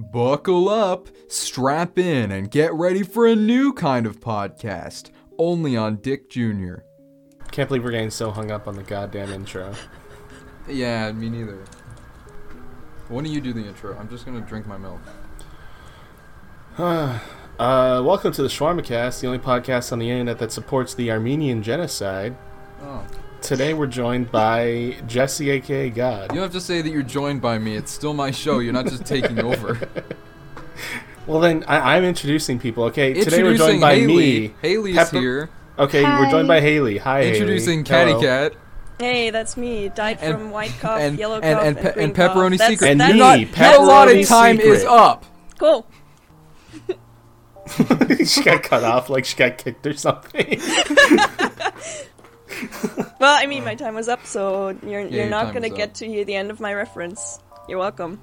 Buckle up, strap in, and get ready for a new kind of podcast, only on Dick Jr. Can't believe we're getting so hung up on the goddamn intro. Yeah, me neither. Why don't you do the intro? I'm just gonna drink my milk. uh, welcome to the Shawarma Cast, the only podcast on the internet that supports the Armenian genocide. Oh. Today we're joined by Jesse, aka God. You don't have to say that you're joined by me. It's still my show. You're not just taking over. Well, then I- I'm introducing people. Okay, today we're joined by Haley. me. Haley's Pepper- here. Okay, we're joined by Haley. Hi, Introducing Haley. Catty Hello. Cat. Hey, that's me. Died And- from white cough, and- yellow and- cough, and and, pe- and pepperoni cough. That's, secret. And that's me, You're not, your Pepperoni allotted time secret. is up. cool. she got cut off like she got kicked or something. Well, I mean, my time was up, so you're your you're not gonna get to hear the end of my reference. You're welcome.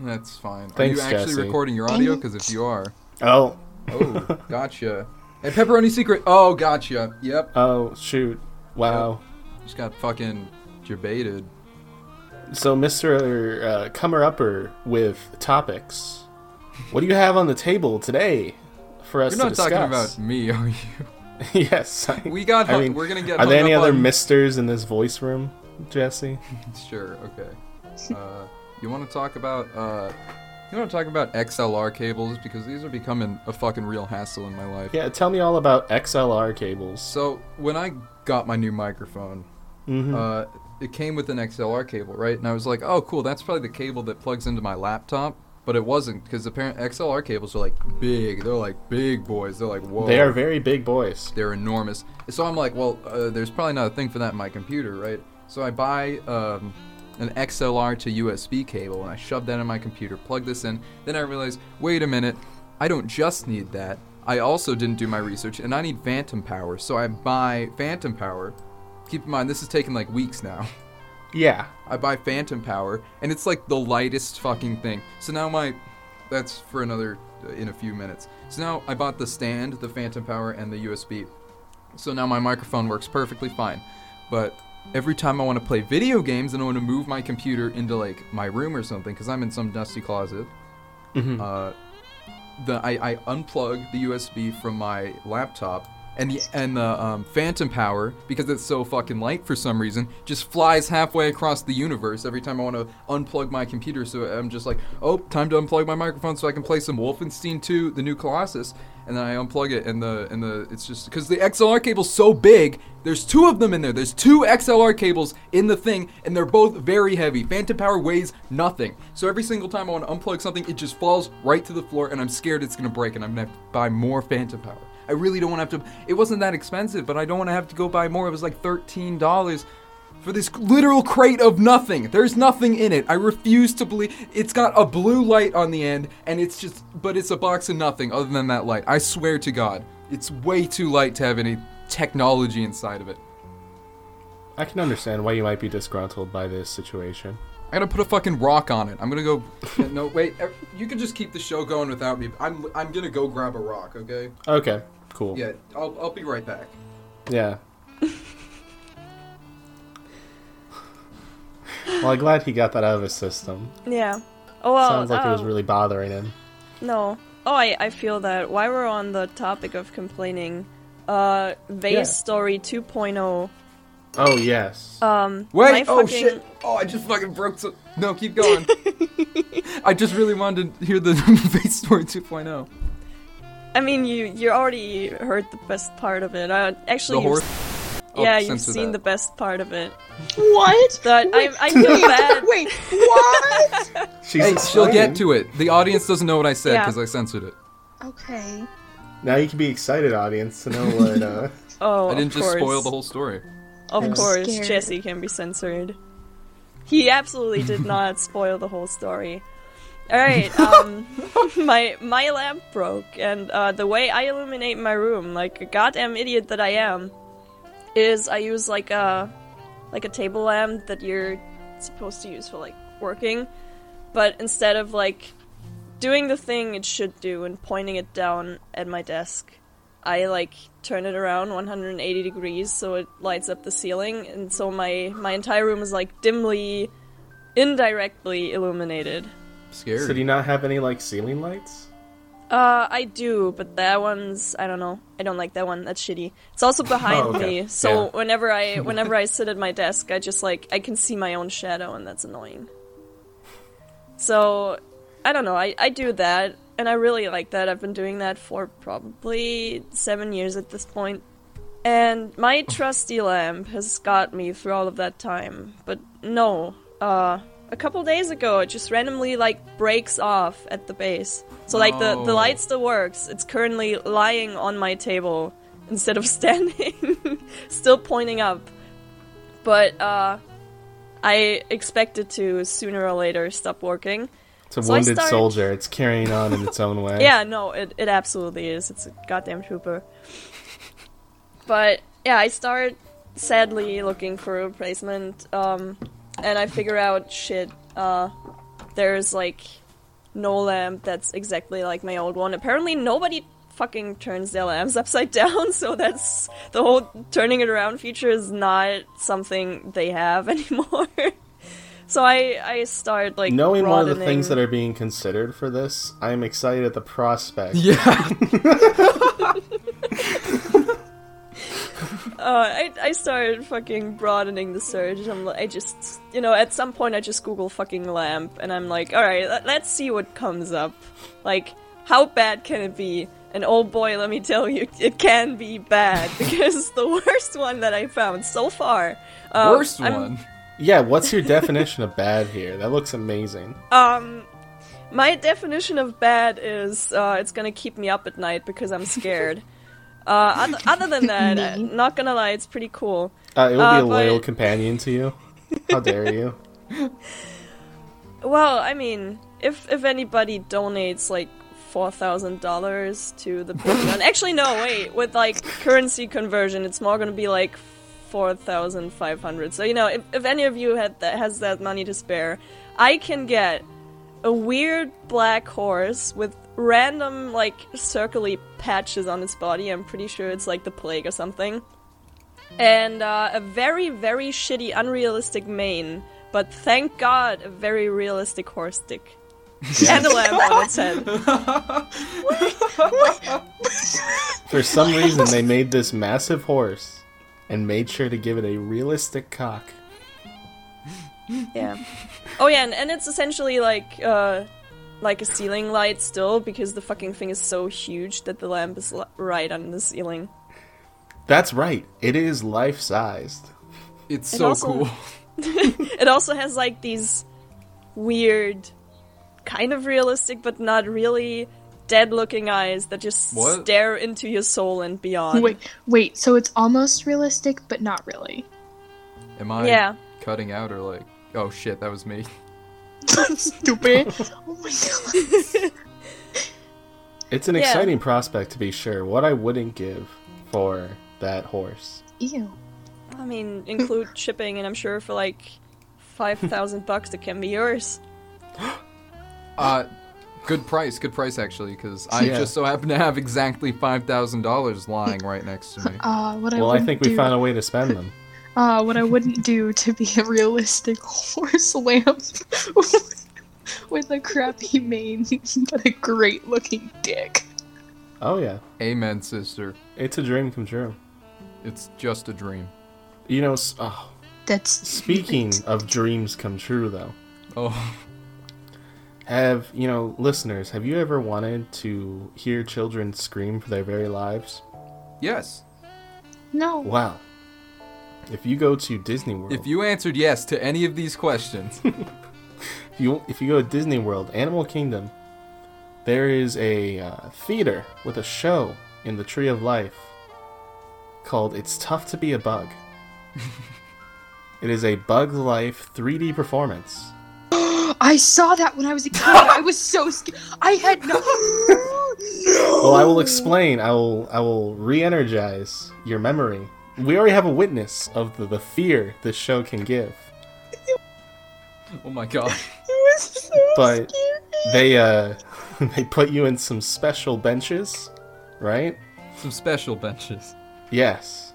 That's fine. Thanks, are you actually Jesse. recording your audio? Because if you are, oh, oh, gotcha. And pepperoni secret. Oh, gotcha. Yep. oh, shoot! Wow. Just got fucking debated. So, Mr. Uh, Comer Upper with topics. What do you have on the table today for us to discuss? You're not discuss? talking about me, are you? yes. I- We got. I mean, we're gonna get. Are there any other on- misters in this voice room, Jesse? Sure. Okay. Uh, you want to talk about? Uh, you want to talk about XLR cables because these are becoming a fucking real hassle in my life. Yeah, tell me all about XLR cables. So when I got my new microphone, Mhm. uh, it came with an XLR cable, right? And I was like, oh, cool. That's probably the cable that plugs into my laptop. But it wasn't because apparently XLR cables are like big. They're like big boys. They're like whoa. They are very big boys. they're enormous. So I'm like, well, uh, there's probably not a thing for that in my computer, right? So I buy um, an XLR to USB cable and I shove that in my computer, plug this in. Then I realize, wait a minute, I don't just need that. I also didn't do my research and I need phantom power. So I buy phantom power. Keep in mind, this is taking like weeks now. Yeah. I buy phantom power and it's like the lightest fucking thing. So now my that's for another uh, in a few minutes. So now I bought the stand, the phantom power and the USB. So now my microphone works perfectly fine. But every time I want to play video games and I want to move my computer into like my room or something cuz I'm in some dusty closet, Mhm. uh the I, I unplug the USB from my laptop and the and the um, phantom power because it's so fucking light for some reason just flies halfway across the universe every time I want to unplug my computer. So I'm just like, oh, time to unplug my microphone so I can play some Wolfenstein 2, the new Colossus, and then I unplug it and the and the it's just because the XLR cable's so big. There's two of them in there. There's two XLR cables in the thing, and they're both very heavy. Phantom power weighs nothing. So every single time I want to unplug something, it just falls right to the floor, and I'm scared it's gonna break, and I'm gonna have to buy more phantom power. I really don't want to have to. It wasn't that expensive, but I don't want to have to go buy more. It was like thirteen dollars for this literal crate of nothing. There's nothing in it. I refuse to believe. It's got a blue light on the end, and it's just. But it's a box of nothing other than that light. I swear to God, it's way too light to have any technology inside of it. I can understand why you might be disgruntled by this situation. I gotta put a fucking rock on it. I'm gonna go. no, wait. er, You can just keep the show going without me. I'm. I'm gonna go grab a rock. Okay. Okay, cool. Yeah. I'll. I'll be right back. Yeah. well, I'm glad he got that out of his system. Yeah. Oh well. Sounds like it was um, really bothering him. No. Oh, I I feel that. While we're on the topic of complaining, uh, Vase Yeah. Story 2.0. Oh yes. Um. Wait! oh fucking, shit! Oh, I just fucking broke some. No, keep going. I just really wanted to hear the face story 2.0. I mean, you you already heard the best part of it. Uh, actually, The horse. I'll yeah, you've seen that. the best part of it. What? But I I feel wait, bad. wait, what? She's Hey, she'll get to it. The audience doesn't know what I said Yeah. because I censored it. okay. Now you can be excited, audience, to know what. Uh, Oh, I didn't of just course. spoil the whole story. Of I'm course, scared. Jesse can be censored. He absolutely did not spoil the whole story. Alright, um, my my lamp broke, and uh, the way I illuminate my room, like a goddamn idiot that I am, is I use like a like a table lamp that you're supposed to use for like working, but instead of like doing the thing it should do and pointing it down at my desk, I like turn it around 180 degrees so it lights up the ceiling, and so my my entire room is like dimly, indirectly illuminated. Scary. So do you not have any like ceiling lights? Uh, I do, but that one's I don't know. I don't like that one. That's shitty. It's also behind Oh, okay. me, so Yeah. whenever I whenever I sit at my desk, I just like I can see my own shadow, and that's annoying. So, I don't know. I I do that, and I really like that. I've been doing that for probably seven years at this. And my trusty lamp has got me through all of that time. But no, uh, a couple days ago, it just randomly like breaks off at the base. So like the the light still works. It's currently lying on my table instead of standing, still pointing up. But uh, I expect it to sooner or later stop working. It's a So wounded soldier. It's carrying on in its own way. Yeah, no, it, it absolutely is. It's a goddamn trooper. But yeah, I start sadly looking for a replacement, um, and I figure out shit. Uh, there's like no lamp that's exactly like my old one. Apparently, nobody fucking turns their lamps upside down, so that's the whole turning it around feature is not something they have anymore. so I I start like Knowing one of the things that are being considered for this, I am excited at the prospect. Yeah. Uh, I, I started fucking broadening the search. I'm, li- I just, you know, at some point I just Google fucking lamp, and I'm like, alright, let, let's see what comes up. Like, how bad can it be? And oh boy, let me tell you, it can be bad, because the worst one that I found so far. Uh, Worst I'm- one. Yeah, what's your definition of bad here? That looks amazing. Um, my definition of bad is uh, it's gonna keep me up at night because I'm scared. uh, other, other than that, uh, Me. not gonna lie, it's pretty cool. Uh, it will Uh, be a loyal but- companion to you. How dare you? Well, I mean, if if anybody donates like four thousand dollars to the Patreon, actually no, wait, with like currency conversion, it's more gonna be like four thousand five hundred. So you know, if, if any of you had that has that money to spare, I can get a weird black horse with random like circly patches on its body. I'm pretty sure it's like the plague or something. And uh, a very, very shitty, unrealistic mane, but thank God, a very realistic horse dick. And a lamp on its head. For some reason, they made this massive horse and made sure to give it a realistic cock. Yeah. Oh yeah, and, and it's essentially like uh, like a ceiling light still because the fucking thing is so huge that the lamp is li- right on the ceiling. That's right. It is life sized. It's It so also- cool. It also has like these weird, kind of realistic but not really dead looking eyes that just What? stare into your soul and beyond. Wait, wait. So it's almost realistic, but not really. Am I Yeah. cutting out or like? Oh shit, that was me. Stupid. oh my god. It's an Yeah. exciting prospect to be sure. What I wouldn't give for that horse. Ew. I mean, include shipping, and I'm sure for like five thousand bucks it can be yours. Uh, good price, good price actually, because I Yeah. just so happen to have exactly five thousand dollars lying right next to me. Uh, what I Well, I wouldn't think we do, found a way to spend them. Uh, what I wouldn't do to be a realistic horse lamp with a crappy mane, but a great looking dick. Oh, yeah. Amen, sister. It's a dream come true. It's just a dream. You know, oh, That's speaking of dreams come true, though, Oh, have, you know, listeners, have you ever wanted to hear children scream for their very lives? yes. no. Wow. If you go to Disney World, If you answered yes to any of these questions, if you if you go to Disney World, Animal Kingdom, there is a uh, theater with a show in the Tree of Life called "It's Tough to Be a Bug." it is a Bug Life 3D performance. I saw that when I was a kid. I was so scared. I had no. Well, I will explain. I will I will re-energize your memory. We already have a witness of the, the fear this show can give. oh my god. It was so But scary. they uh they put you in some special benches, right? Some special benches. Yes.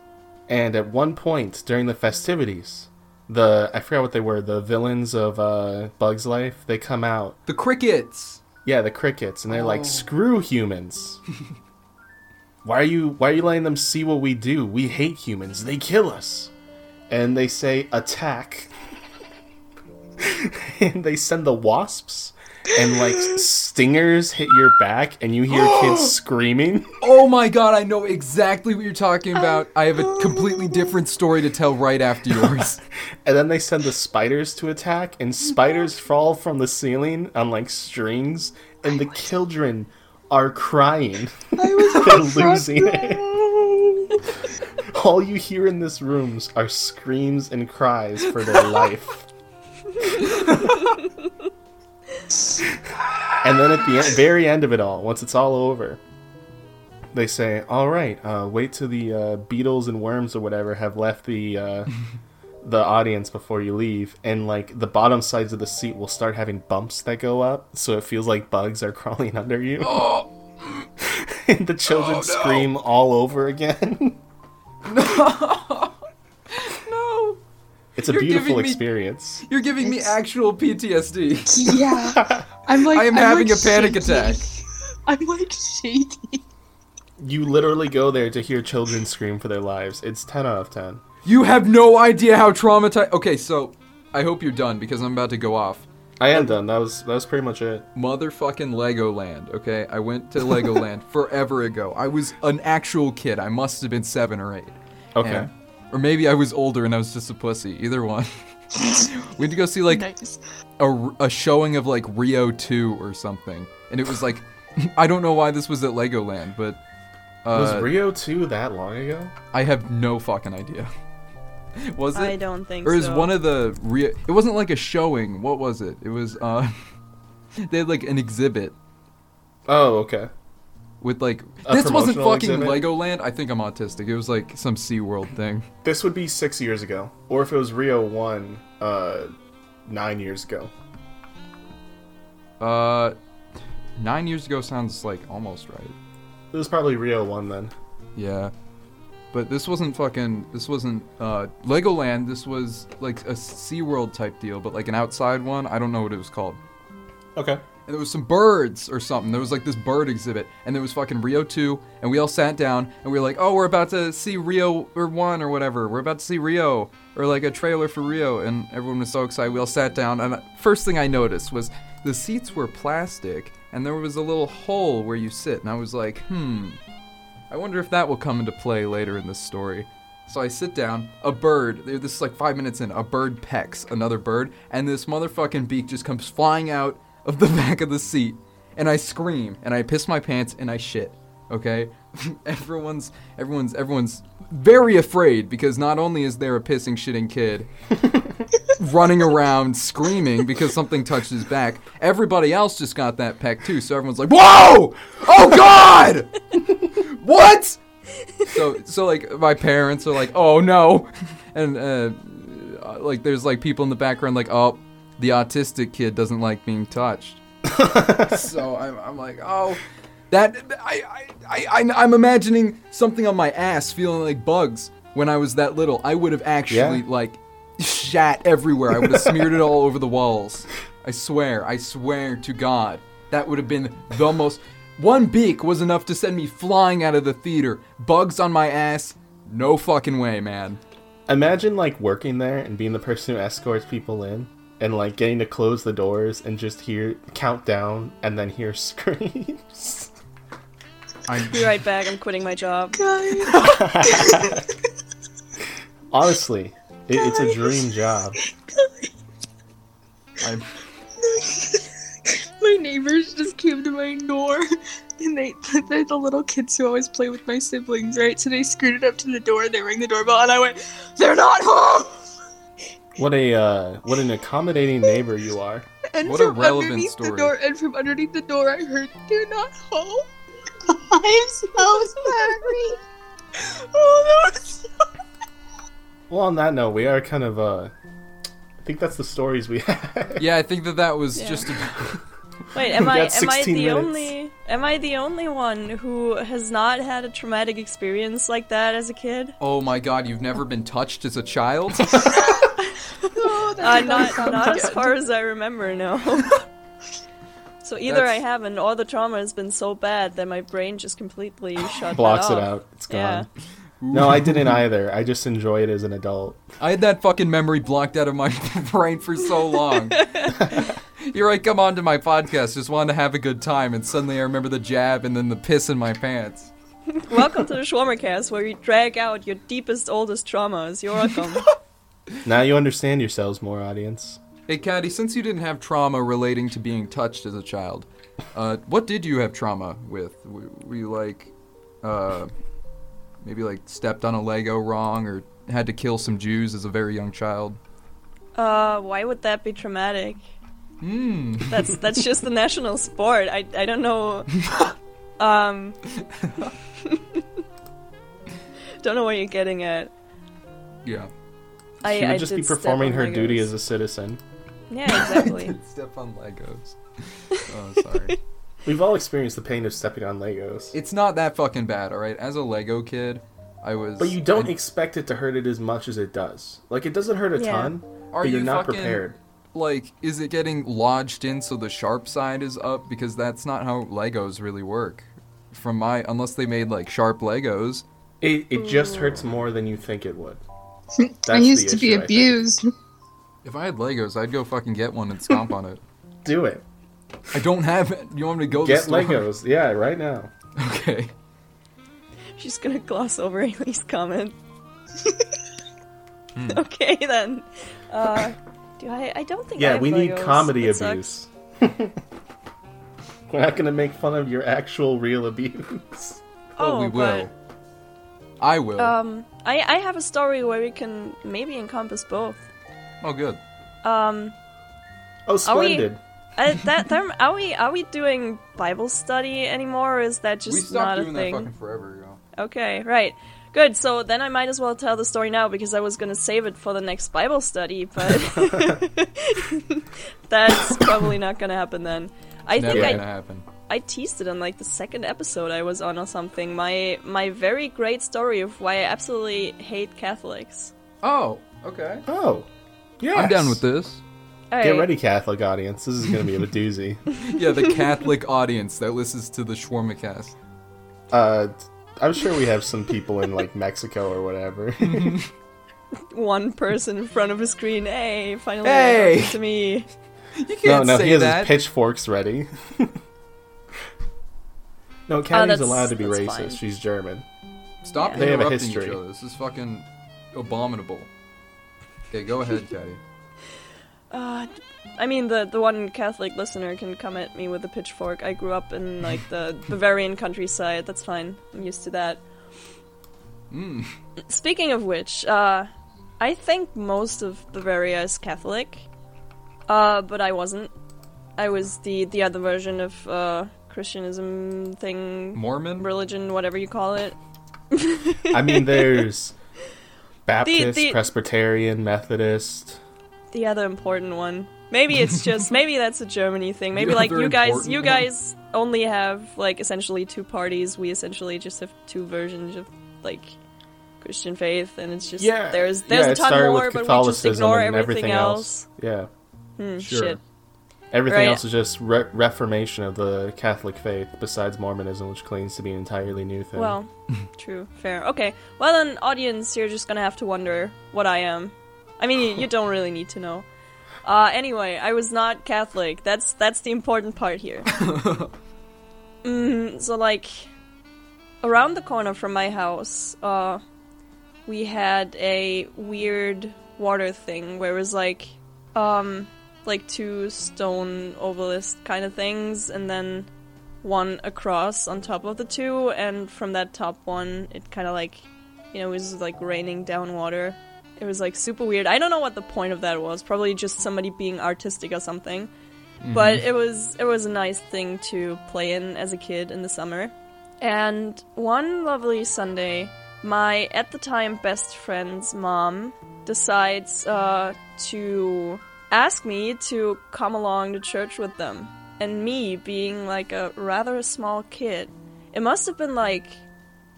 And at one point during the festivities, the I forgot what they were. The villains of uh, Bugs Life. They come out. The crickets. Yeah, the crickets, and they're Oh. like, "Screw humans." why are you Why are you letting them see what we do? We hate humans. They kill us. And they say, "Attack." and they send the wasps, and like stingers hit your back, and you hear kids screaming. Oh my god, I know exactly what you're talking about. I have a completely different story to tell right after yours. And then they send the spiders to attack, and spiders fall from the ceiling on like strings, and the children are crying. I was They're on the front losing it. All you hear in this room are screams and cries for their life. and then at the en- very end of it all, once it's all over, they say, "All right, uh, wait till the uh, beetles and worms or whatever have left the uh, the audience before you leave." And like the bottom sides of the seat will start having bumps that go up, so it feels like bugs are crawling under you. Oh, and the children Oh, no. scream all over again. no. It's a You're beautiful me- experience. You're giving me actual PTSD. Yeah. I'm like I am I'm, having like, a panic shaking. attack. I'm like shaking. You literally go there to hear children scream for their lives. It's 10 out of 10. You have no idea how traumatized. Okay, so I hope you're done because I'm about to go off. I am done. That was that was pretty much it. Motherfucking Legoland, okay? I went to Legoland forever ago. I was an actual kid. I must have been seven or eight. Okay. And- or maybe I was older and I was just a pussy. Either one. we had to go see like nice. a, a showing of like Rio 2 or something. And it was like, I don't know why this was at Legoland, but was uh, Rio 2 that long ago? I have no fucking idea. was it? I don't think or is so. one of the Rio? It wasn't like a showing. What was it? It was uh, they had like an exhibit Oh, okay. with like A this wasn't fucking exhibit? Legoland. I think I'm autistic. It was like some SeaWorld thing. This would be 6 years ago. Or if it was Rio 1 uh 9 years ago. Uh, nine years ago sounds like almost right. It was probably Rio 1 then. Yeah. But this wasn't fucking this wasn't uh Legoland, this was like a SeaWorld type deal, but like an outside one. I don't know what it was called. Okay. And there was some birds or something. There was like this bird exhibit, and there was fucking Rio 2, and we all sat down and we were like, "Oh, we're about to see Rio or 1 or whatever. We're about to see Rio or like a trailer for Rio." And everyone was so excited. We all sat down, and first thing I noticed was the seats were plastic, and there was a little hole where you sit, and I was like, "Hmm, I wonder if that will come into play later in this story. So I sit down, a bird, this is like five minutes in, a bird pecks another bird, and this motherfucking beak just comes flying out of the back of the seat. And I scream, and I piss my pants, and I shit. Okay? everyone's, everyone's, everyone's very afraid because not only is there a pissing, shitting kid running around screaming because something touched his back, everybody else just got that peck too. So everyone's like, Whoa! Oh God! What? So so like my parents are like, oh no, and uh, uh, like there's like people in the background like, oh, the autistic kid doesn't like being touched. so I'm, I'm like, oh, that I I, I I I'm imagining something on my ass feeling like bugs when I was that little. I would have actually Yeah. like shat everywhere. I would have smeared it all over the walls. I swear, I swear to God, that would have been the most. One beak was enough to send me flying out of the theater. Bugs on my ass, no fucking way, man. Imagine like working there and being the person who escorts people in and like getting to close the doors and just hear countdown and then hear screams. Be right back. I'm quitting my job. Guys, Honestly, it, it's a dream job. I'm, my neighbors just came to my door, and they they're the little kids who always play with my siblings, right? So they scooted up to the door, they rang the doorbell, and I went, "They're not home." What a uh, what an accommodating neighbor you are. And What a from relevant underneath story. the door, and from underneath the door, I heard, "They're not home." I'm so sorry. oh, that was so Well, on that note, we are kind of uh, I think that's the stories we had. yeah, I think that that was Yeah. just. A, Wait, am I am I the minutes. only Am I the only one who has not had a traumatic experience like that as a kid? Oh my god, you've never been touched as a child? Oh, Uh, not not as far as I remember, no. so either I haven't, or the trauma has been so bad that my brain just completely shut Blocks that it out. It's Yeah. gone. No, I didn't either. I just enjoy it as an adult. I had that fucking memory blocked out of my brain for so long. Here I come onto my podcast, just wanted to have a good time, and suddenly I remember the jab and then the piss in my pants. Welcome to the Schwarmercast, where we drag out your deepest, oldest traumas. You're welcome. Now you understand yourselves more, audience. Hey, Caddy, since you didn't have trauma relating to being touched as a child, uh, what did you have trauma with? Were, were you like, uh, maybe like stepped on a Lego wrong or had to kill some Jews as a very young child? uh, why would that be traumatic? Hmm. That's that's just the national sport. I I don't know. Um, don't know what you're getting at. Yeah. I She would I just did be performing on her duty as a citizen. Yeah, exactly. Step on Legos. Oh, sorry. We've all experienced the pain of stepping on Legos. it's not that fucking bad, alright? As a Lego kid, I was. But you don't I- expect it to hurt it as much as it does. Like it doesn't hurt a Yeah. ton, Are but you're you not fucking- prepared. Like is it getting lodged in so the sharp side is up because that's not how legos really work from my unless they made like sharp legos It it just hurts more than you think it would. I used the to be issue, I abused. if i had legos i'd go fucking get one and stomp on it Do it. i don't have it you want me to go Get the store? Legos. Yeah, right now. okay She's gonna gloss over Haley's comment. Hmm. Okay then. Uh, do I? I don't think. I Yeah, have we need Legos. comedy It sucks. abuse. We're not gonna make fun of your actual real abuse. oh, Oh, we will i will Um, I I have a story where we can maybe encompass both. oh good Um, Oh, splendid. I, that, that are we are we doing Bible study anymore? Or is that just we stopped not a doing thing? that fucking forever ago Okay, right. Good. So then I might as well tell the story now because I was going to save it for the next Bible study, but that's probably not going to happen then. I never think I, gonna happen I teased it on like the second episode I was on or something. My my very great story of why I absolutely hate Catholics. oh okay Oh, yeah. i'm down with this All Get right. ready, Catholic audience. This is gonna be a doozy. yeah the catholic audience that listens to the shawarma cast Uh, I'm sure we have some people in like Mexico or whatever. One person in front of a screen. Hey, finally Hey! to me. you no, can't no, say he has that his pitchforks ready. no, Caddy's Oh, allowed to be racist. fine. She's German. Stop Yeah. They have a interrupting each other. This is fucking abominable. Okay, go ahead, Caddy. Uh, I mean, the the one Catholic listener can come at me with a pitchfork. I grew up in like the Bavarian countryside. That's fine. I'm used to that. Mm. Speaking of which, uh, I think most of Bavaria is Catholic, uh, but I wasn't. I was the the other version of uh, Christianism thing, Mormon? religion, whatever you call it. I mean, there's Baptist, the- Presbyterian, Methodist. The other important one. Maybe it's just maybe that's a Germany thing. Maybe like you guys important you one. guys only have like essentially two parties. We essentially just have two versions of like Christian faith and it's just Yeah, there's there's yeah, a ton more with but we just ignore and everything, everything else. Yeah, Hmm, Sure. shit. everything Right. else is just re- reformation of the Catholic faith, besides Mormonism, which claims to be an entirely new thing. Well, true, fair. Okay. Well then audience you're just going to have to wonder what I am. I mean, you, you don't really need to know. Uh, anyway, I was not Catholic. That's that's the important part here. mm, so like, around the corner from my house, uh, we had a weird water thing where it was like, um, like two stone obelisk kind of things, and then one across on top of the two, and from that top one, it kind of like, you know, it was like raining down water. It was like super weird. I don't know what the point of that was. Probably just somebody being artistic or something. But it was it was a nice thing to play in as a kid in the summer. And one lovely Sunday, my at the time best friend's mom decides uh, to ask me to come along to church with them. and me being like a rather small kid, it must have been like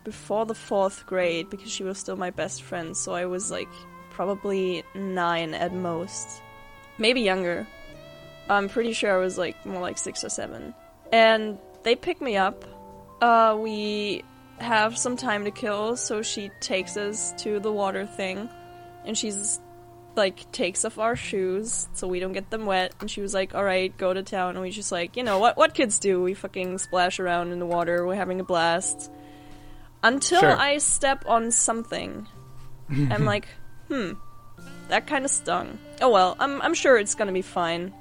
before the fourth grade because she was still my best friend, so I was like probably nine at most. Maybe younger. I'm pretty sure I was like more like six or seven. And they pick me up. Uh, we have some time to kill, so she takes us to the water thing. And she's like takes off our shoes so we don't get them wet and she was like alright go to town and we just like you know what what kids do we fucking splash around in the water we're having a blast until Sure. i step on something i'm like hmm that kind of stung oh well i'm, I'm sure it's gonna be fine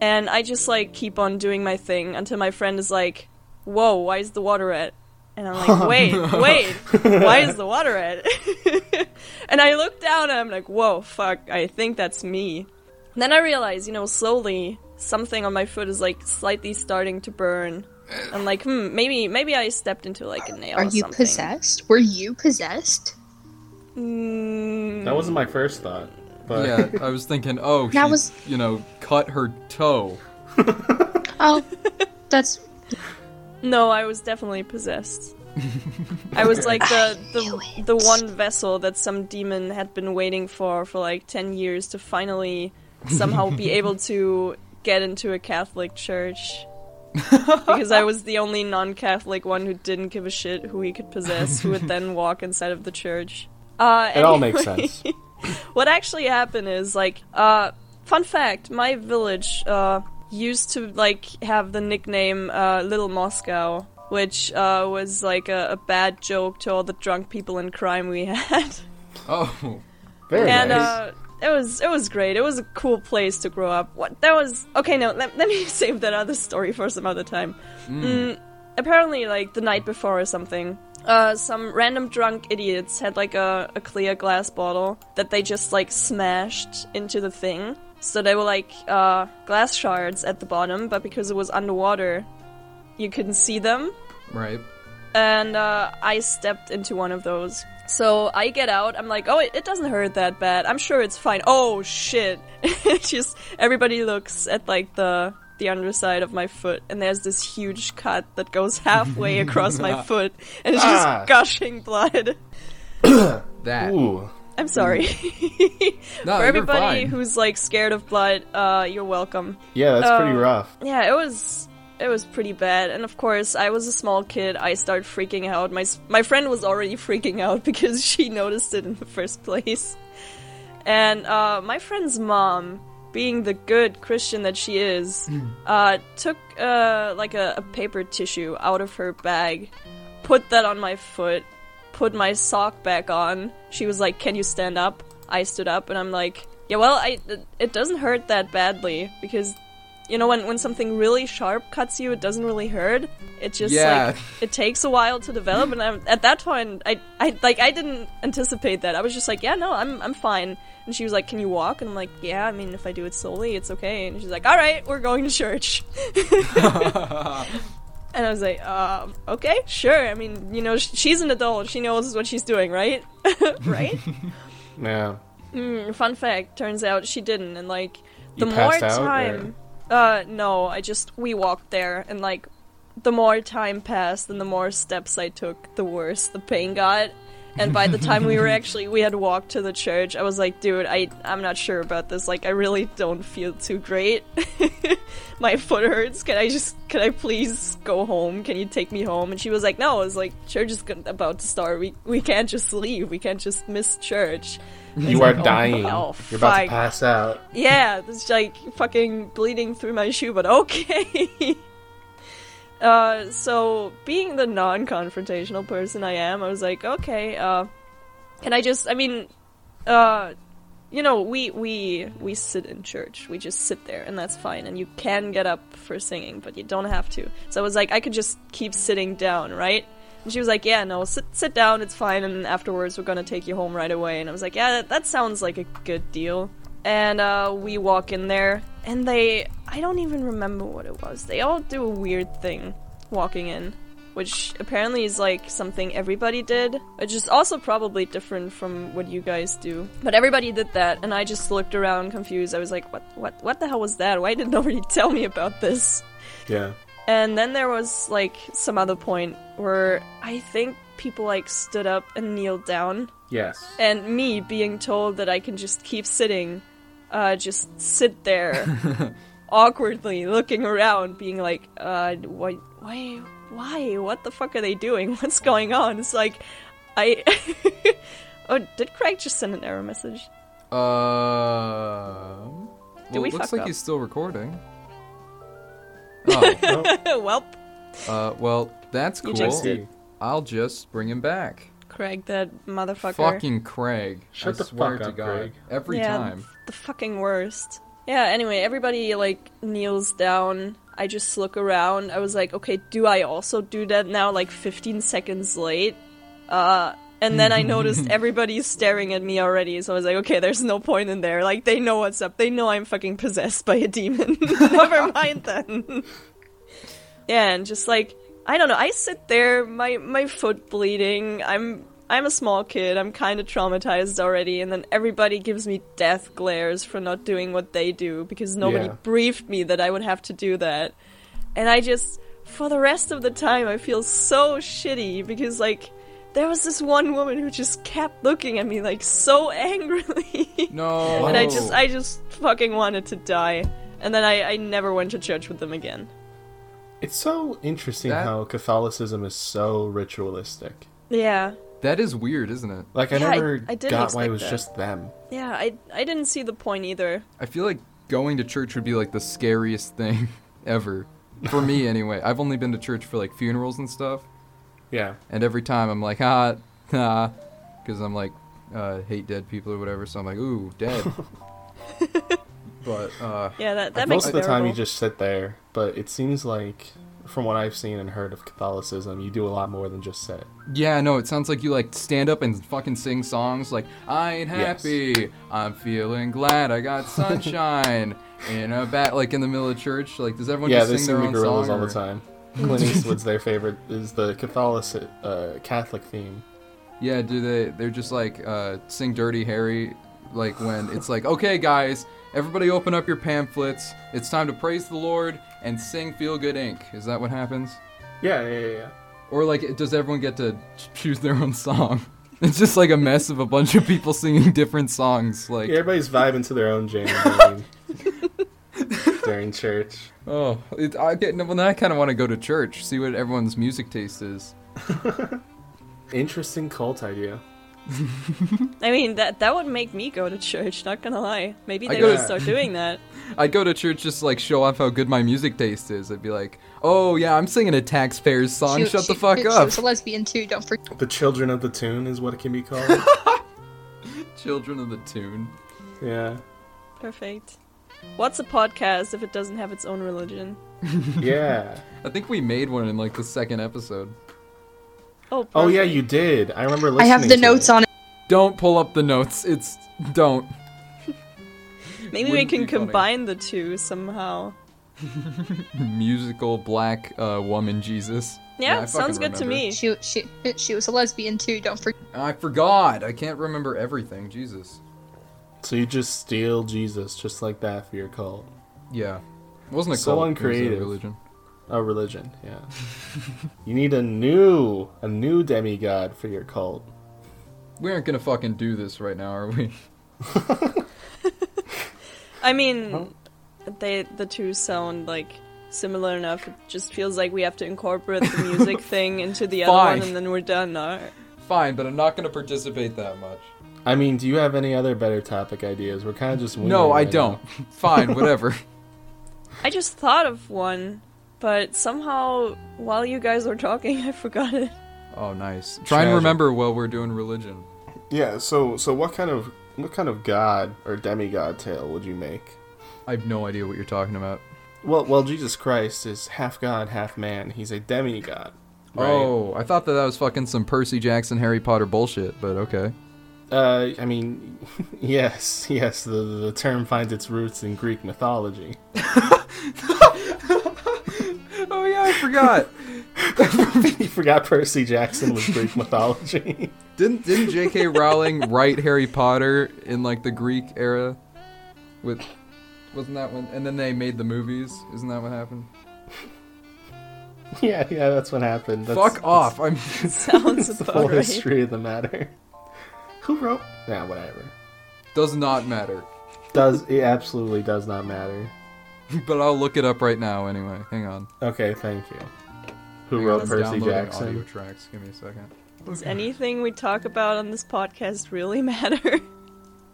and i just like keep on doing my thing until my friend is like whoa why is the water red and i'm like wait wait why is the water red and I look down and I'm like, whoa, fuck, I think that's me. And then I realize, you know, slowly something on my foot is like slightly starting to burn. I'm like, hmm, maybe maybe I stepped into like a nail. Are or you something. possessed? Were you possessed? Mm, That wasn't my first thought. But yeah, I was thinking, oh, she, That was- you know, cut her toe. Oh, that's no, I was definitely possessed. I was like the the, the one vessel that some demon had been waiting for for like ten years to finally somehow be able to get into a Catholic church. because I was the only non-Catholic one who didn't give a shit who he could possess, who would then walk inside of the church. Uh, it all makes sense. what actually happened is like, uh, fun fact: my village uh used to like have the nickname uh, Little Moscow, which uh, was like a, a bad joke to all the drunk people in crime we had. Oh, Very and nice. uh, it was it was great. It was a cool place to grow up. What that was okay. No, let, let me save that other story for some other time. Mm, apparently, like the night before or something, uh, some random drunk idiots had like a, a clear glass bottle that they just like smashed into the thing. So they were like uh, glass shards at the bottom, but because it was underwater, you couldn't see them right. and uh, I stepped into one of those. So I get out. I'm like, oh, it, it doesn't hurt that bad. I'm sure it's fine. Oh shit! just everybody looks at like the the underside of my foot, and there's this huge cut that goes halfway across my foot, and it's just Ah. gushing blood. That. Ooh. I'm sorry. No, For you're everybody fine. who's like scared of blood, uh, you're welcome. Yeah, that's pretty Uh, rough. Yeah, it was it was pretty bad, and of course, I was a small kid. I started freaking out. My s- my friend was already freaking out because she noticed it in the first place, and uh, my friend's mom, being the good Christian that she is, uh, took uh, like a, a paper tissue out of her bag, put that on my foot, put my sock back on. She was like, "Can you stand up?" I stood up, and I'm like, "Yeah, well, I it, it doesn't hurt that badly because." You know, when, when something really sharp cuts you, it doesn't really hurt. It just Yeah. like it takes a while to develop, and I'm, at that point, I, I like I didn't anticipate that. I was just like, yeah, no, I'm I'm fine. And she was like, can you walk? And I'm like, yeah, I mean, if I do it slowly, it's okay. And she's like, all right, we're going to church. And I was like, um, okay, sure. I mean, you know, sh- she's an adult. She knows what she's doing, right? right? Yeah. Mm, fun fact, turns out she didn't. And, like, the more time. Uh, no, I just. We walked there, and, like, the more time passed and the more steps I took, the worse the pain got. And by the time we were actually, we had walked to the church, I was like, dude, I, I'm not sure about this. Like, I really don't feel too great. My foot hurts. Can I just, can I please go home? Can you take me home? And she was like, no, it's like, church is about to start. We, we can't just leave. We can't just miss church. You are like, oh, dying. Oh, You're about to pass out. Yeah, it's like fucking bleeding through my shoe, but okay. uh, so being the non-confrontational person I am, I was like, okay, uh, can I just? I mean, uh, you know, we we we sit in church. We just sit there, and that's fine. And you can get up for singing, but you don't have to. So I was like, I could just keep sitting down, right? And she was like, "Yeah, no, sit sit down. It's fine. And afterwards, we're gonna take you home right away." And I was like, "Yeah, that, that sounds like a good deal." And uh, we walk in there, and they—I don't even remember what it was. They all do a weird thing walking in. which apparently is like something everybody did, which is also probably different from what you guys do. But everybody did that, and I just looked around confused. I was like, "What? What? What the hell was that? Why didn't nobody tell me about this?" Yeah. And then there was like some other point where I think people like stood up and kneeled down, Yes. and me being told that I can just keep sitting, uh, just sit there awkwardly looking around, being like, uh, why, why, why? What the fuck are they doing? What's going on? It's like, I. oh, did Craig just send an error message? Uh. Did well, we it looks like up? he's still recording. Oh, well. uh, well, that's You cool. jinxed. I'll just bring him back. Craig, that motherfucker. Fucking Craig. Shut I the swear fuck to up, God. Craig. Every yeah, time. The fucking worst. Yeah, anyway, everybody like kneels down. I just look around. I was like, okay, do I also do that now like 15 seconds late? Uh and then I noticed everybody's staring at me already, so I was like, okay, there's no point in there. Like they know what's up. They know I'm fucking possessed by a demon. Never mind then. yeah, and just like I don't know, I sit there, my my foot bleeding. I'm I'm a small kid. I'm kind of traumatized already, and then everybody gives me death glares for not doing what they do because nobody Yeah. briefed me that I would have to do that. And I just for the rest of the time I feel so shitty because like there was this one woman who just kept looking at me like so angrily. No. and I just I just fucking wanted to die. And then I, I never went to church with them again. It's so interesting That- how Catholicism is so ritualistic. Yeah. That is weird, isn't it? Like I Yeah, never I didn't got why it was that. just them. Yeah, I I didn't see the point either. I feel like going to church would be like the scariest thing ever. For me, anyway. I've only been to church for like funerals and stuff. Yeah. And every time I'm like, ah, ah, because I'm like, uh, hate dead people or whatever. So I'm like, ooh, dead. but uh, Yeah, that that Like, makes most of the time you just sit there, but it seems like from what I've seen and heard of Catholicism, you do a lot more than just sit. yeah, no, it sounds like you like stand up and fucking sing songs like, I ain't Yes. happy, I'm feeling glad, I got sunshine in a bat, like in the middle of church. Like, does everyone yeah, just sing their the own Gorillaz song? all the time. Clint Eastwood's their favorite is the Catholic uh, Catholic theme. Yeah, do they? They're just like uh, sing "Dirty Harry," like when it's like, okay, guys, everybody, open up your pamphlets. It's time to praise the Lord and sing "Feel Good Inc." Is that what happens? Yeah, yeah, yeah. yeah. Or like, does everyone get to choose their own song? It's just like a mess of a bunch of people singing different songs. Like, Yeah, everybody's vibing to their own jam during, during church. oh, it, I get. Well, then I kind of want to go to church, see what everyone's music taste is. Interesting cult idea. I mean that that would make me go to church, not gonna lie. Maybe I they go would to- start doing that. I'd go to church just like show off how good my music taste is. I'd be like, oh yeah, I'm singing a taxpayer's song. She- Shut the fuck She up. was a lesbian too. Don't forget. The children of the tune is what it can be called. Children of the Tune. yeah. Perfect. What's a podcast if it doesn't have its own religion? Yeah. I think we made one in like the second episode. Oh, perfect. Oh yeah, you did. I remember I have the to notes it. on it. Don't pull up the notes. It's don't. Maybe we Wouldn't can be funny. combine the two somehow. Musical black uh, woman Jesus. Yeah, I sounds fucking good to me. She she she was a lesbian too. Don't forget. I forgot. I can't remember everything. Jesus. So you just steal Jesus just like that for your cult. Yeah. It wasn't a So cult. uncreative. It was a religion. A religion, yeah. you need a new a new demigod for your cult. We aren't gonna fucking do this right now, are we? I mean, they the two sound like similar enough. It just feels like we have to incorporate the music thing into the other one, and then we're done. Alright. Fine, but I'm not gonna participate that much. I mean, do you have any other better topic ideas? We're kind of just No, I right don't. now. Fine, whatever. I just thought of one, but somehow while you guys were talking, I forgot it. Oh, nice. Try and remember while we're doing religion. Yeah. So so what kind of what kind of god or demigod tale would you make? I have no idea what you're talking about. Well, well, Jesus Christ is half god, half man. He's a demigod. Right? Oh, I thought that that was fucking some Percy Jackson Harry Potter bullshit, but okay. Uh, I mean, yes, yes. The the term finds its roots in Greek mythology. Yeah, I forgot. you forgot Percy Jackson was Greek mythology. Didn't didn't J.K. Rowling write Harry Potter in like the Greek era? With wasn't that one? And then they made the movies. Isn't that what happened? yeah, yeah, that's what happened. That's, Fuck off! I'm. Sounds That's the whole about right. history of the matter. Who wrote? Yeah, whatever. does not matter. Does it absolutely does not matter? But I'll look it up right now anyway. Hang on. Okay, thank you. Who Hang wrote I'm Percy downloading Audio Jackson? tracks. Give me a second. Does anything we talk about on this podcast really matter?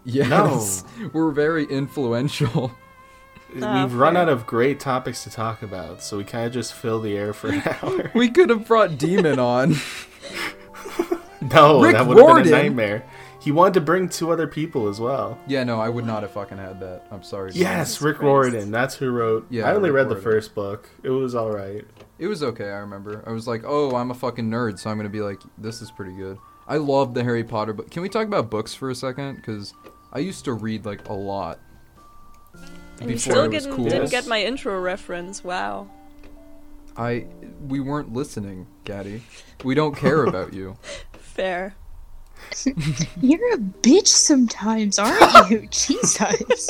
Yes, we're very influential. Ah, We've run fair. out of great topics to talk about, so we kind of just fill the air for an hour. We could have brought Demon on. no, Rick that would have been a nightmare. He wanted to bring two other people as well. Yeah, no, I would not have fucking had that. I'm sorry. Yes, Rick Christ. Riordan. That's who wrote. Yeah, I only Rick read the Riordan. first book. It was all right. It was okay, I remember. I was like, oh, I'm a fucking nerd, so I'm gonna be like, this is pretty good. I love the Harry Potter book. Can we talk about books for a second? Because I used to read like a lot. And you still it was didn't, cool. didn't get my intro reference. Wow. I we weren't listening, Gaddy. We don't care about you. Fair. You're a bitch sometimes, aren't you? Jesus.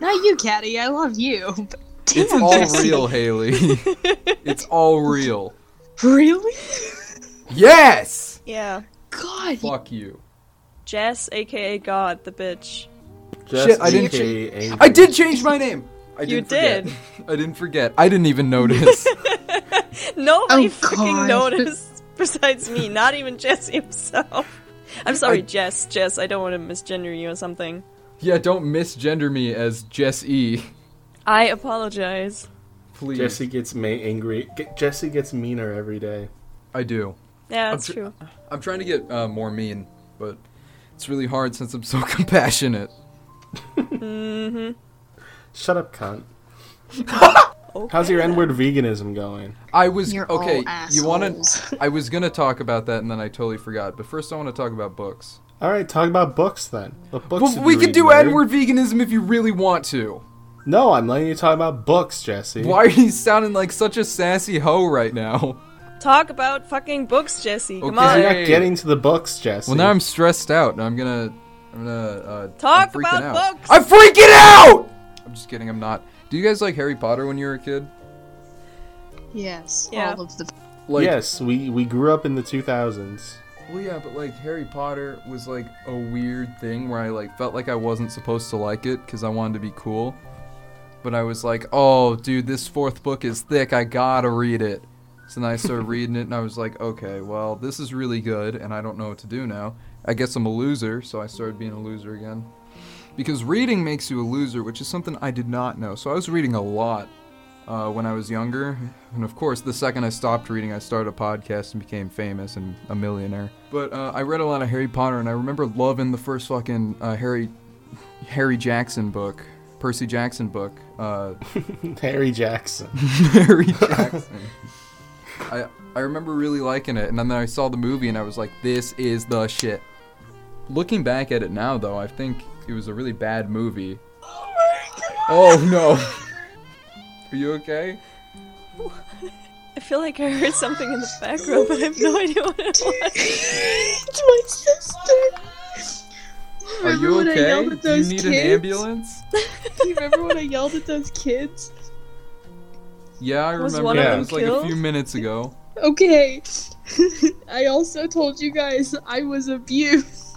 Not you, Caddy. I love you. But damn, It's all Jesse. real, Haley. it's all real. Really? Yes. Yeah. God. Fuck you. Jess, aka God, the bitch. Just Shit, I didn't AKA I did change my name. I You didn't forget. did. I didn't forget. I didn't even notice. Nobody Oh, freaking God. noticed besides me, not even Jesse himself. I'm sorry, I- Jess. Jess, I don't want to misgender you or something. yeah, don't misgender me as Jess E. I apologize. Please. Jesse gets ma- angry. Get, Jesse gets meaner every day. I do. Yeah, that's tr- true. I'm trying to get uh, more mean, but it's really hard since I'm so compassionate. Mm-hmm. Shut up, cunt. Okay. How's your N-word veganism going? I was You're okay. all You want to? I was gonna talk about that and then I totally forgot. But first, I want to talk about books. All right, talk about books then. What books? Well, we you could do nerd? N-word veganism if you really want to. No, I'm letting you talk about books, Jesse. Why are you sounding like such a sassy hoe right now? Talk about fucking books, Jesse. Come Okay. Because on. you're not getting to the books, Jesse. Well, now I'm stressed out, and I'm gonna, I'm gonna uh, Talk I'm about out. books. I'm freaking out. I'm just kidding. I'm not. Do you guys like Harry Potter when you were a kid? Yes. Yeah. All of the. Like, yes, we we grew up in the 2000s. Well, yeah, but like Harry Potter was like a weird thing where I like felt like I wasn't supposed to like it because I wanted to be cool. But I was like, oh, dude, this fourth book is thick. I gotta read it. So then I started reading it, and I was like, okay, well, this is really good, and I don't know what to do now. I guess I'm a loser, so I started being a loser again. Because reading makes you a loser, which is something I did not know. So I was reading a lot uh, when I was younger. And of course, the second I stopped reading, I started a podcast and became famous and a millionaire. But uh, I read a lot of Harry Potter, and I remember loving the first fucking uh, Harry Harry Jackson book, Percy Jackson book. Uh, Harry Jackson. Harry Jackson. I I remember really liking it, and then I saw the movie, and I was like, "This is the shit." Looking back at it now, though, I think it was a really bad movie. Oh no! Are you okay? I feel like I heard something in the background, but I have no idea what it was. it's my sister. Are you when I okay? yelled at Do you those need kids? an ambulance? Do you remember when I yelled at those kids? Yeah, I Was remember. one of that. them It was like a few minutes ago. Okay. I also told you guys I was abused.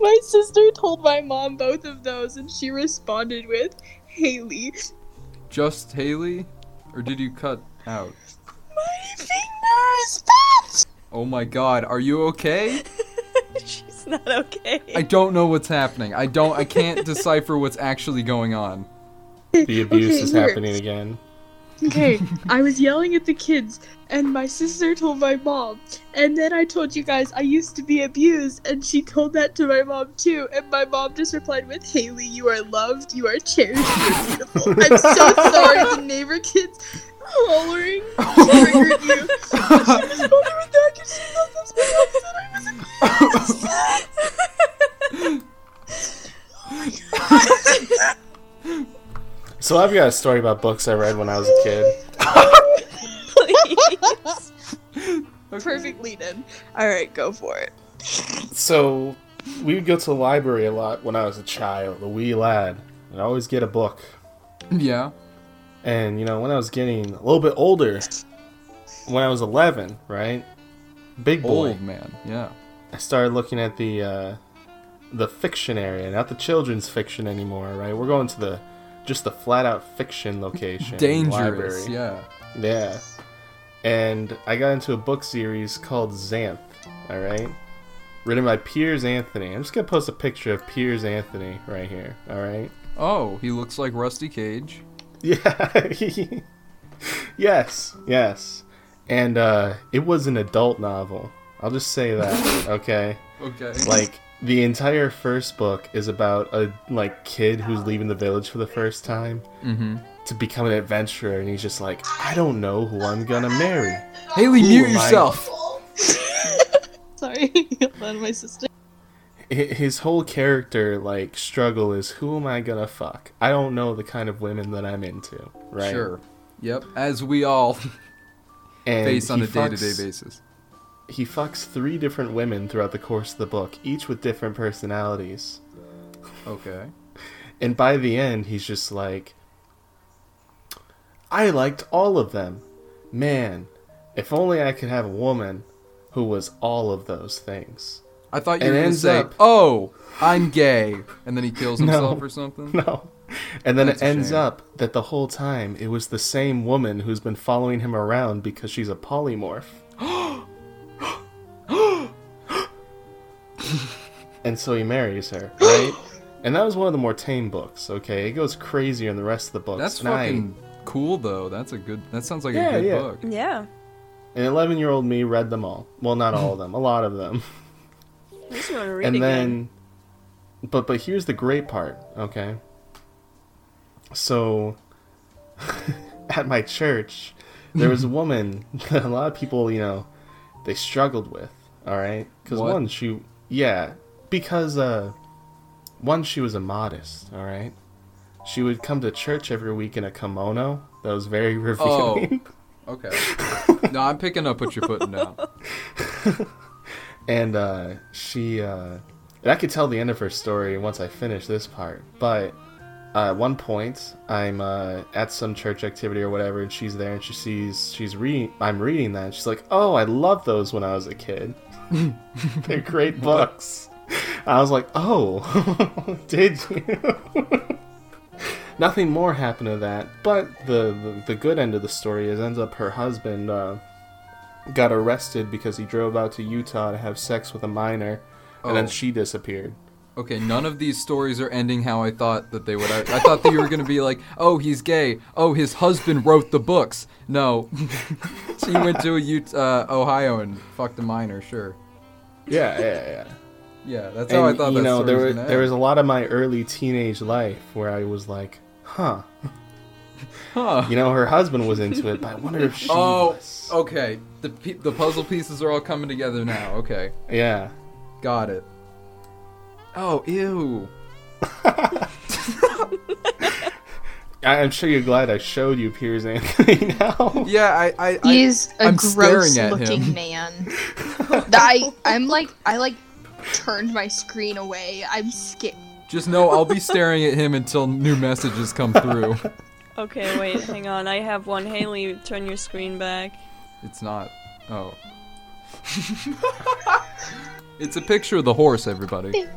My sister told my mom both of those, and she responded with, Haley. Just Haley, or did you cut out? My fingers, bitch! Oh my God, are you okay? She's not okay. I don't know what's happening. I don't. I can't decipher what's actually going on. The abuse Okay, is here. happening again. Okay, I was yelling at the kids, and my sister told my mom. And then I told you guys I used to be abused, and she told that to my mom too. And my mom just replied with, Haley, you are loved, you are cherished, you are beautiful. I'm so sorry, the neighbor kids hollering triggered you. She responded with that because she thought that's what I said I was abused. Oh So I've got a story about books I read when I was a kid. Perfect lead in. Alright, go for it. So, we would go to the library a lot when I was a child, a wee lad. and I'd always get a book. Yeah. And, you know, when I was getting a little bit older, when I was 11, right? Big boy. Old man. Yeah. I started looking at the uh, the fiction area, not the children's fiction anymore, right? We're going to the just the flat out fiction location. Dangerous. library. Yeah. Yeah. And I got into a book series called Xanth, alright? Written by Piers Anthony. I'm just gonna post a picture of Piers Anthony right here, alright? Oh, he looks like Rusty Cage. Yeah. yes, yes. And uh, it was an adult novel. I'll just say that, okay? Okay. like the entire first book is about a like kid who's leaving the village for the first time Mm-hmm. to become an adventurer and he's just like i don't know who i'm gonna marry Haley, mute yourself. Sorry, on my sister. His whole character like struggle is who am i gonna fuck i don't know the kind of women that i'm into right Sure. Yep. As we all and face on a day-to-day basis. He fucks three different women throughout the course of the book each with different personalities Okay. And by the end, he's just like, I liked all of them. Man, if only I could have a woman who was all of those things. I thought you It were gonna say, up- "Oh, I'm gay," and then he kills No. himself or something. No. And then That's it ends shame. up that the whole time it was the same woman who's been following him around because she's a polymorph. And so he marries her, right? And that was one of the more tame books, okay? It goes crazier in the rest of the books. That's And I- fucking cool, though. That's a good. That sounds like Yeah, a good yeah. book. Yeah. An 11 year old me read them all. Well, not all of them, a lot of them. I just want to read and again. then, but but here's the great part, okay? So, at my church, there was a woman that a lot of people, you know, they struggled with. All right, because What? one, she, yeah, because uh, one, she was immodest. All right, she would come to church every week in a kimono that was very Oh. revealing. Okay. no, I'm picking up what you're putting down. and uh, she uh, and I could tell the end of her story once I finish this part. But uh, at one point, I'm uh, at some church activity or whatever, and she's there, and she sees she's reading. I'm reading that, and she's like, "Oh, I loved those when I was a kid. They're great books." I was like, "Oh, did you?" Nothing more happened to that, but the, the the good end of the story is ends up her husband uh, got arrested because he drove out to Utah to have sex with a minor, and Oh. then she disappeared. Okay, none of these stories are ending how I thought that they would. I, I thought that you were gonna be like, "Oh, he's gay. Oh, his husband wrote the books." No, she went to a Ut- uh, Ohio and fucked a minor. Sure. Yeah, yeah, yeah. Yeah, that's how I thought you that know story there was were, there was a lot of my early teenage life where I was like, huh. Huh. You know, her husband was into it, but I wonder if she Oh, was. okay. The pe- the puzzle pieces are all coming together now. Okay, Yeah. got it. Oh, ew. I- I'm sure you're glad I showed you Piers Anthony now. Yeah, I I, I He's a I'm gross-looking him. man. I I'm like I like turned my screen away. I'm scared. just know I'll be staring at him until new messages come through. Okay, wait, hang on. I have one. Haley, turn your screen back. It's not. Oh. it's a picture of the horse, everybody. it's,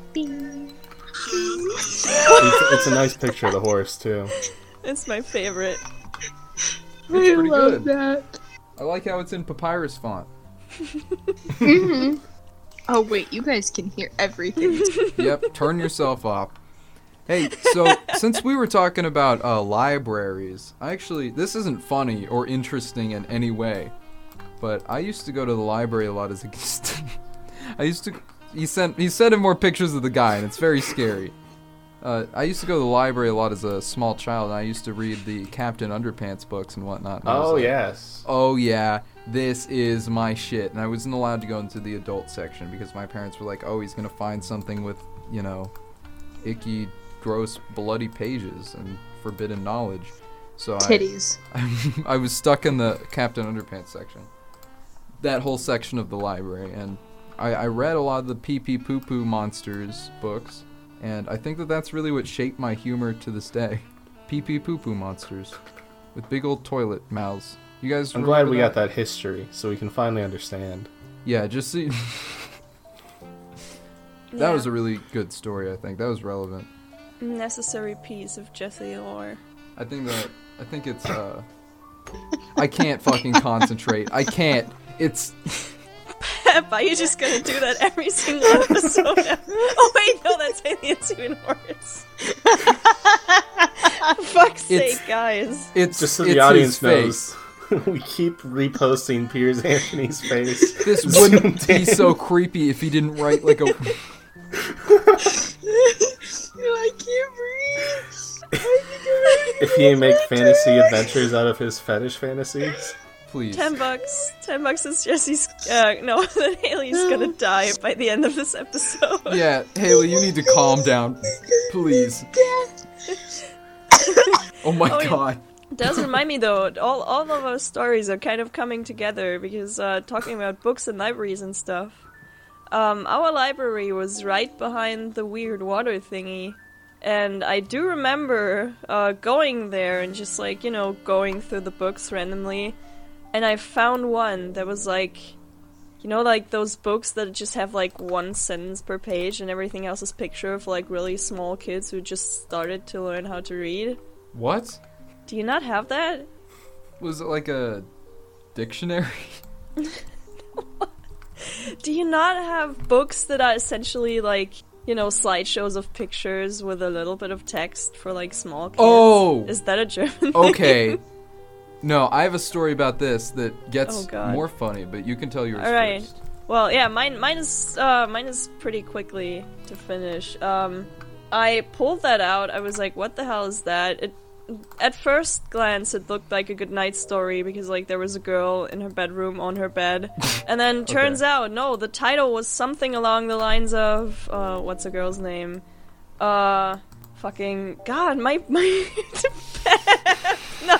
it's a nice picture of the horse too. It's my favorite. It's pretty good. that. I like how it's in papyrus font. hmm Oh wait, you guys can hear everything. Yep, turn yourself off. Hey, so since we were talking about uh, libraries, I actually this isn't funny or interesting in any way, but I used to go to the library a lot as a kid. I used to. He sent he sent him more pictures of the guy, and it's very scary. Uh, I used to go to the library a lot as a small child, and I used to read the Captain Underpants books and whatnot. and Oh like, yes. oh yeah, this is my shit. And I wasn't allowed to go into the adult section because my parents were like, oh, he's gonna find something with, you know, icky, gross, bloody pages and forbidden knowledge. So I, Titties. I was stuck in the Captain Underpants section. That whole section of the library, and I, I read a lot of the pee pee poo poo monsters books, and I think that that's really what shaped my humor to this day. Pee pee poo poo monsters with big old toilet mouths. You guys? I'm glad remember we got that history so we can finally understand. Yeah, just see. that Yeah. was a really good story. I think that was relevant. necessary piece of Jesse lore. I think that I think it's uh I can't fucking concentrate. I can't. It's Are you just gonna do that every single episode? oh wait, no, that's Alien Twin Horse. For fuck's It's- sake, guys. it's Just so it's the audience his face. Knows, we keep reposting Piers Anthony's face. This wouldn't be so creepy if he didn't write like a I can't breathe. If he make fantasy adventures out of his fetish fantasies. please. Ten bucks. Ten bucks is Jesse's. Uh, no, that Haley's gonna die by the end of this episode. Yeah, Haley, you need to calm down. Please. Oh my Oh, yeah. god. It does remind me though, all all of our stories are kind of coming together because uh, talking about books and libraries and stuff. Um, our library was right behind the weird water thingy, and I do remember uh, going there and just like you know going through the books randomly, and I found one that was like, you know, like those books that just have like one sentence per page and everything else is picture of like really small kids who just started to learn how to read. What? Do you not have that? Was it like a dictionary? Do you not have books that are essentially like, you know, slideshows of pictures with a little bit of text for like small kids? Oh! Is that a German thing? Okay. No, I have a story about this that gets Oh, more funny, but you can tell yours All right. first. Well, yeah, mine mine is uh mine is pretty quickly to finish. Um I pulled that out. I was like, what the hell is that? It at first glance it looked like a good night story because like there was a girl in her bedroom on her bed. And then turns out no, the title was something along the lines of uh what's a girl's name? Uh fucking god, my my No.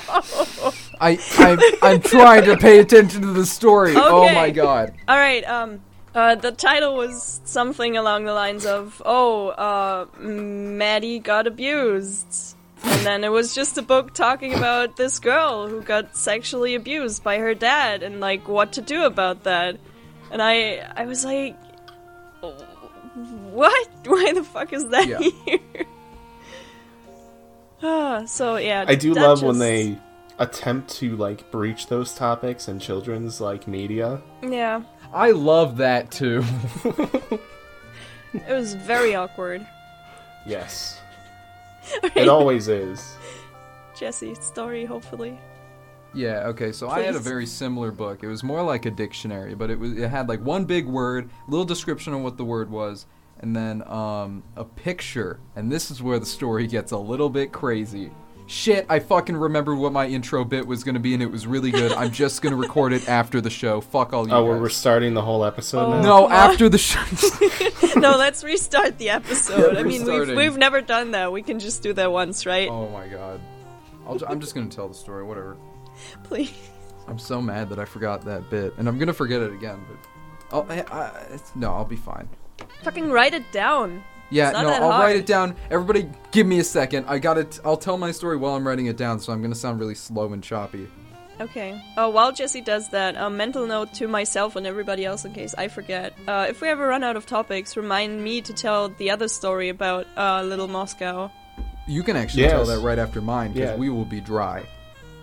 I, I I'm trying to pay attention to the story. Oh my god. All right. Um. Uh, the title was something along the lines of, "Oh, uh, Maddie got abused," and then it was just a book talking about this girl who got sexually abused by her dad and like what to do about that. And I, I was like, "What? Why the fuck is that Yeah. here?" Ah, so yeah. I do that love when they attempt to like breach those topics in children's like media. Yeah, I love that too. it was very awkward. Yes. Alright, It always is. Jesse story, hopefully. Yeah, okay, so I had a very similar book. It was more like a dictionary, but it was it had like one big word, little description of what the word was, and then um a picture. And this is where the story gets a little bit crazy. Shit, I fucking remember what my intro bit was gonna be and it was really good. I'm just gonna record it after the show. Fuck all you Oh, we're guys. restarting the whole episode Oh. now. no, after the show. no, let's restart the episode. Yeah, I mean, we've, we've never done that. We can just do that once, right? oh my god. I'll, ju- I'm just gonna tell the story, whatever. Please. I'm so mad that I forgot that bit, and I'm gonna forget it again. But I'll, I, I, it's, no, I'll be fine. Fucking write it down. Yeah, It's not no, that I'll hard. write it down. Everybody, give me a second. I got it. I'll tell my story while I'm writing it down, so I'm gonna sound really slow and choppy. Okay. Uh, while Jesse does that, a mental note to myself and everybody else in case I forget. Uh, if we ever run out of topics, remind me to tell the other story about uh, Little Moscow. You can actually tell that right after mine because Yeah. we will be dry.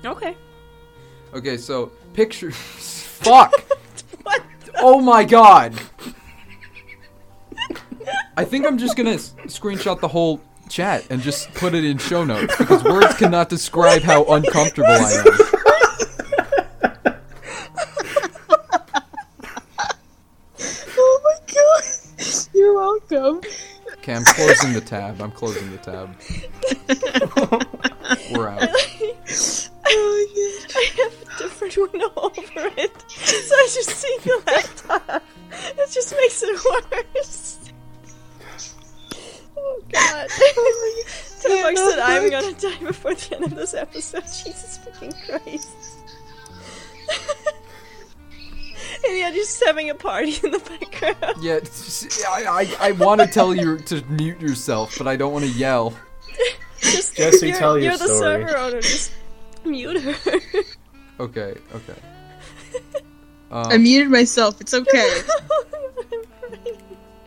Okay. Okay, so picture. Fuck. What? Oh my god. I think I'm just gonna s- screenshot the whole chat and just put it in show notes because words cannot describe how uncomfortable I am. Oh my god. You're welcome. Okay, I'm closing the tab. I'm closing the tab. We're out. Oh my god. I have a different window over it, so I just see the laptop. It just gonna die before the end of this episode. Jesus fucking Christ. and you're just having a party in the background. Yeah, I, I, I want to tell you to mute yourself, but I don't want to yell. Just, Jesse, you're, tell your you're the story. server owner. Just mute her. Okay, okay. I Um, muted myself. It's okay.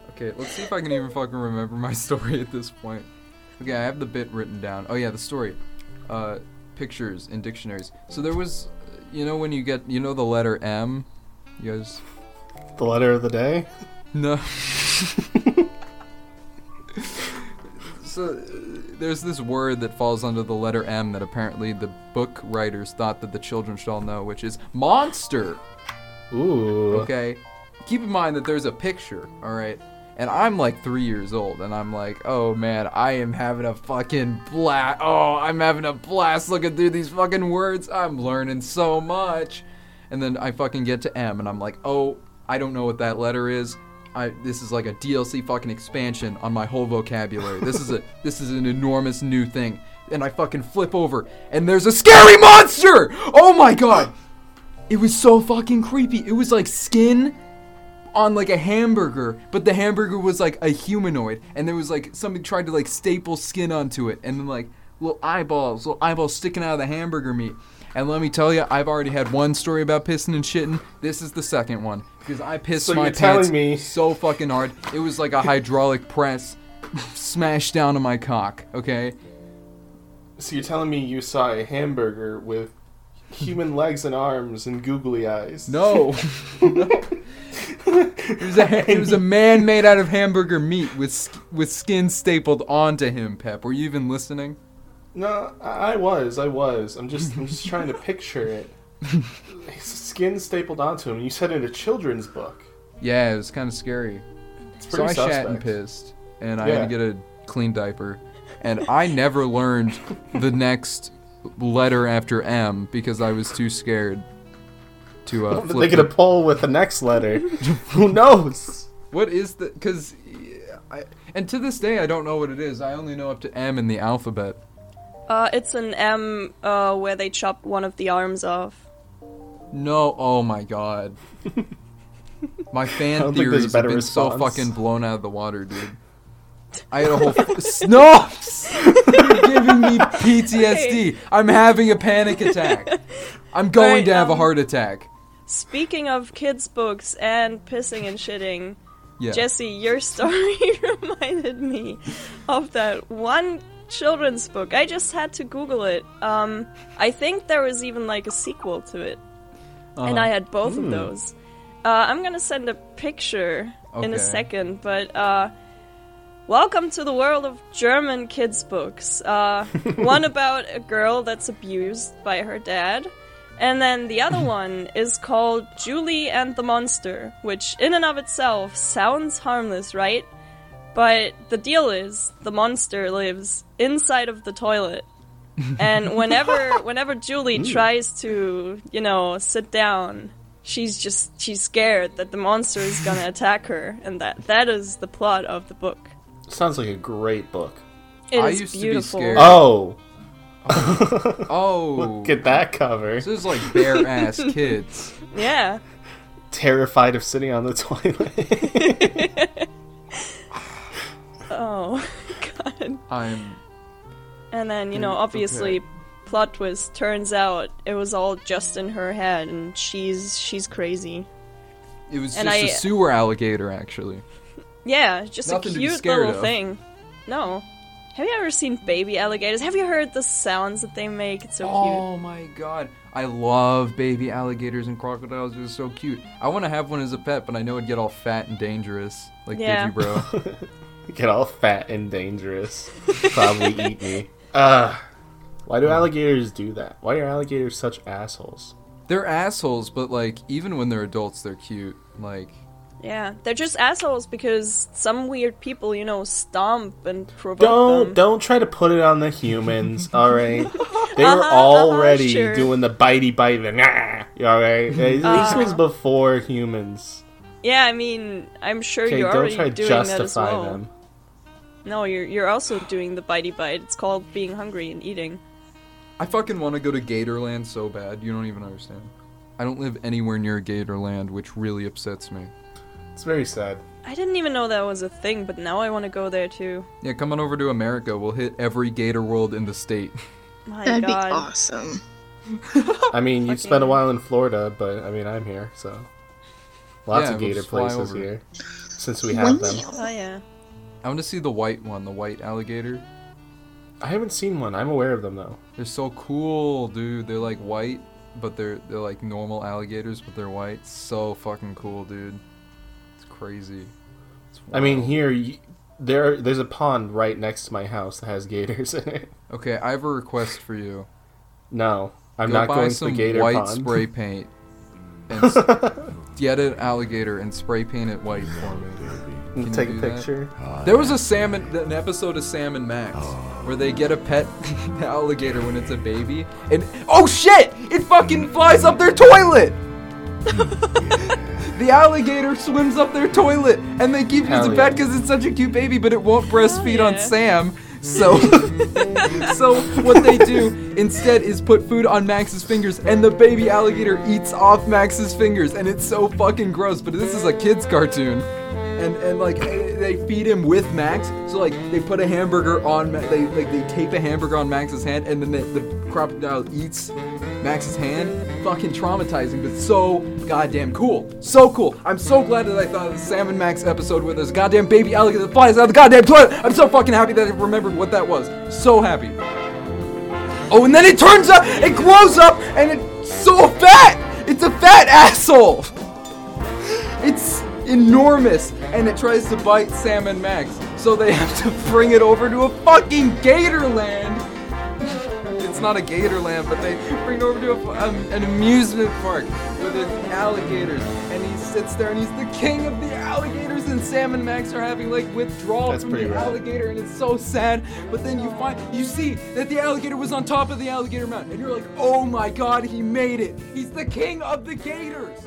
okay, let's see if I can even fucking remember my story at this point. Okay, I have the bit written down. Oh yeah, the story. Uh, pictures in dictionaries. So there was, you know, when you get, you know, the letter M. You guys The letter of the day. No. so uh, there's this word that falls under the letter M that apparently the book writers thought that the children should all know, which is monster. Ooh. Okay. Keep in mind that there's a picture, all right? And I'm like three years old, and I'm like, oh man, I am having a fucking blast. Oh, I'm having a blast looking through these fucking words. I'm learning so much. And then I fucking get to M, and I'm like, oh, I don't know what that letter is. I, this is like a DLC fucking expansion on my whole vocabulary. This is a this is an enormous new thing. And I fucking flip over, and there's a scary monster! Oh my god! It was so fucking creepy. It was like skin on like a hamburger, but the hamburger was like a humanoid, and there was like somebody tried to like staple skin onto it, and then like little eyeballs, little eyeballs sticking out of the hamburger meat. And let me tell you, I've already had one story about pissing and shitting. This is the second one because I pissed So my you're telling pants me- so fucking hard. It was like a hydraulic press smashed down on my cock. Okay. So you're telling me you saw a hamburger with human legs and arms and googly eyes? No. no. It was a it was a man made out of hamburger meat with with skin stapled onto him. Pep, were you even listening? No, I I was. I was. I'm just. I'm just trying to picture it. His skin stapled onto him. You said in a children's book. Yeah, it was kind of scary. It's So pretty I shat and pissed, and I Yeah. had to get a clean diaper, and I never learned the next letter after M because I was too scared to uh, But flip. they get the- a poll with the next letter. Who knows? What is the? Because, I and to this day I don't know what it is. I only know up to M in the alphabet. Uh, it's an M uh, where they chopped one of the arms off. No, oh my god. My fan don't think there's a theories have better been so fucking blown out of the water, dude. I had a whole f- no. You're giving me PTSD. I'm having a panic attack. I'm going Right, to have a um, heart attack. Speaking of kids' books and pissing and shitting, Yeah. Jesse, your story reminded me of that one children's book. I just had to Google it. Um, I think there was even like a sequel to it, and Uh-huh. I had both of Hmm. those. Uh, I'm gonna send a picture in a second, but uh, welcome to the world of German kids' books. Uh, one about a girl that's abused by her dad. And then the other one is called Julie and the Monster, which in and of itself sounds harmless, right? But the deal is the monster lives inside of the toilet. And whenever whenever Julie tries to, you know, sit down, she's just she's scared that the monster is going to attack her and that that is the plot of the book. Sounds like a great book. It is I used to be beautiful. scared. Oh, Oh. look at that cover. This is like bare ass kids. Yeah. Terrified of sitting on the toilet. Oh god. I'm. And then, you know, okay. obviously plot twist turns out it was all just in her head and she's she's crazy. It was And just I- a sewer alligator, actually. Yeah, just Nothing a cute little of. thing. No. Have you ever seen baby alligators? Have you heard the sounds that they make? It's so cute. Oh my god. I love baby alligators and crocodiles. They're so cute. I want to have one as a pet, but I know it'd get all fat and dangerous. Like Yeah. Digibro. Get all fat and dangerous. Probably eat me. Uh, why do alligators do that? Why are alligators such assholes? they're assholes, but like, even when they're adults, they're cute. Like, Yeah, they're just assholes because some weird people, you know, stomp and provoke Don't them. don't try to put it on the humans, all right? They were Uh-huh, uh-huh, already sure. doing the bitey bite, the nah, all right? This Uh-huh. was before humans. Yeah, I mean, I'm sure Okay, you're don't already try to doing that as well. them. No, you're you're also doing the bitey bite. It's called being hungry and eating. I fucking want to go to Gatorland so bad. You don't even understand. I don't live anywhere near Gatorland, which really upsets me. It's very sad. I didn't even know that was a thing, but now I want to go there too. Yeah, come on over to America. We'll hit every Gator World in the state. My That'd God. be awesome. I mean, you spent a while in Florida, but I mean, I'm here, so lots Yeah, of we'll gator places over. here. Since we have them, Oh yeah. I want to see the white one, the white alligator. I haven't seen one. I'm aware of them though. They're so cool, dude. They're like white, but they're they're like normal alligators, but they're white. So fucking cool, dude. Crazy. I mean, here y- there there's a pond right next to my house that has gators in it. Okay, I have a request for you. No, I'm Go not buy going to some the gator white pond. spray paint and s- get an alligator and spray paint it white for me. Mm, Can you Take a do that? picture. There was a salmon, an episode of Sam and Max, where they get a pet alligator when it's a baby, and oh shit! It fucking flies up their toilet. The alligator swims up their toilet, and they keep Hell using yeah. pet because it's such a cute baby, but it won't breastfeed on. Sam. So, so what they do instead is put food on Max's fingers, and the baby alligator eats off Max's fingers, and it's so fucking gross. But this is a kids' cartoon, and and like they feed him with Max. So like they put a hamburger on, Ma- they like they tape a hamburger on Max's hand, and then the, the crocodile eats Max's hand. Fucking traumatizing, but so goddamn cool. So cool. I'm so glad that I thought of the Sam and Max episode where there's a goddamn baby alligator that flies out of the goddamn toilet. I'm so fucking happy that I remembered what that was. So happy. Oh, and then it turns up, it grows up, and it's so fat. It's a fat asshole. It's enormous, and it tries to bite Sam and Max. So they have to bring it over to a fucking Gatorland. Not a Gatorland, but they bring it over to a, um, an amusement park where there's alligators, and he sits there and he's the king of the alligators. And Sam and Max are having like withdrawal That's from the rad. alligator, and it's so sad. But then you find you see that the alligator was on top of the alligator mountain, and you're like, oh my god, he made it! He's the king of the gators.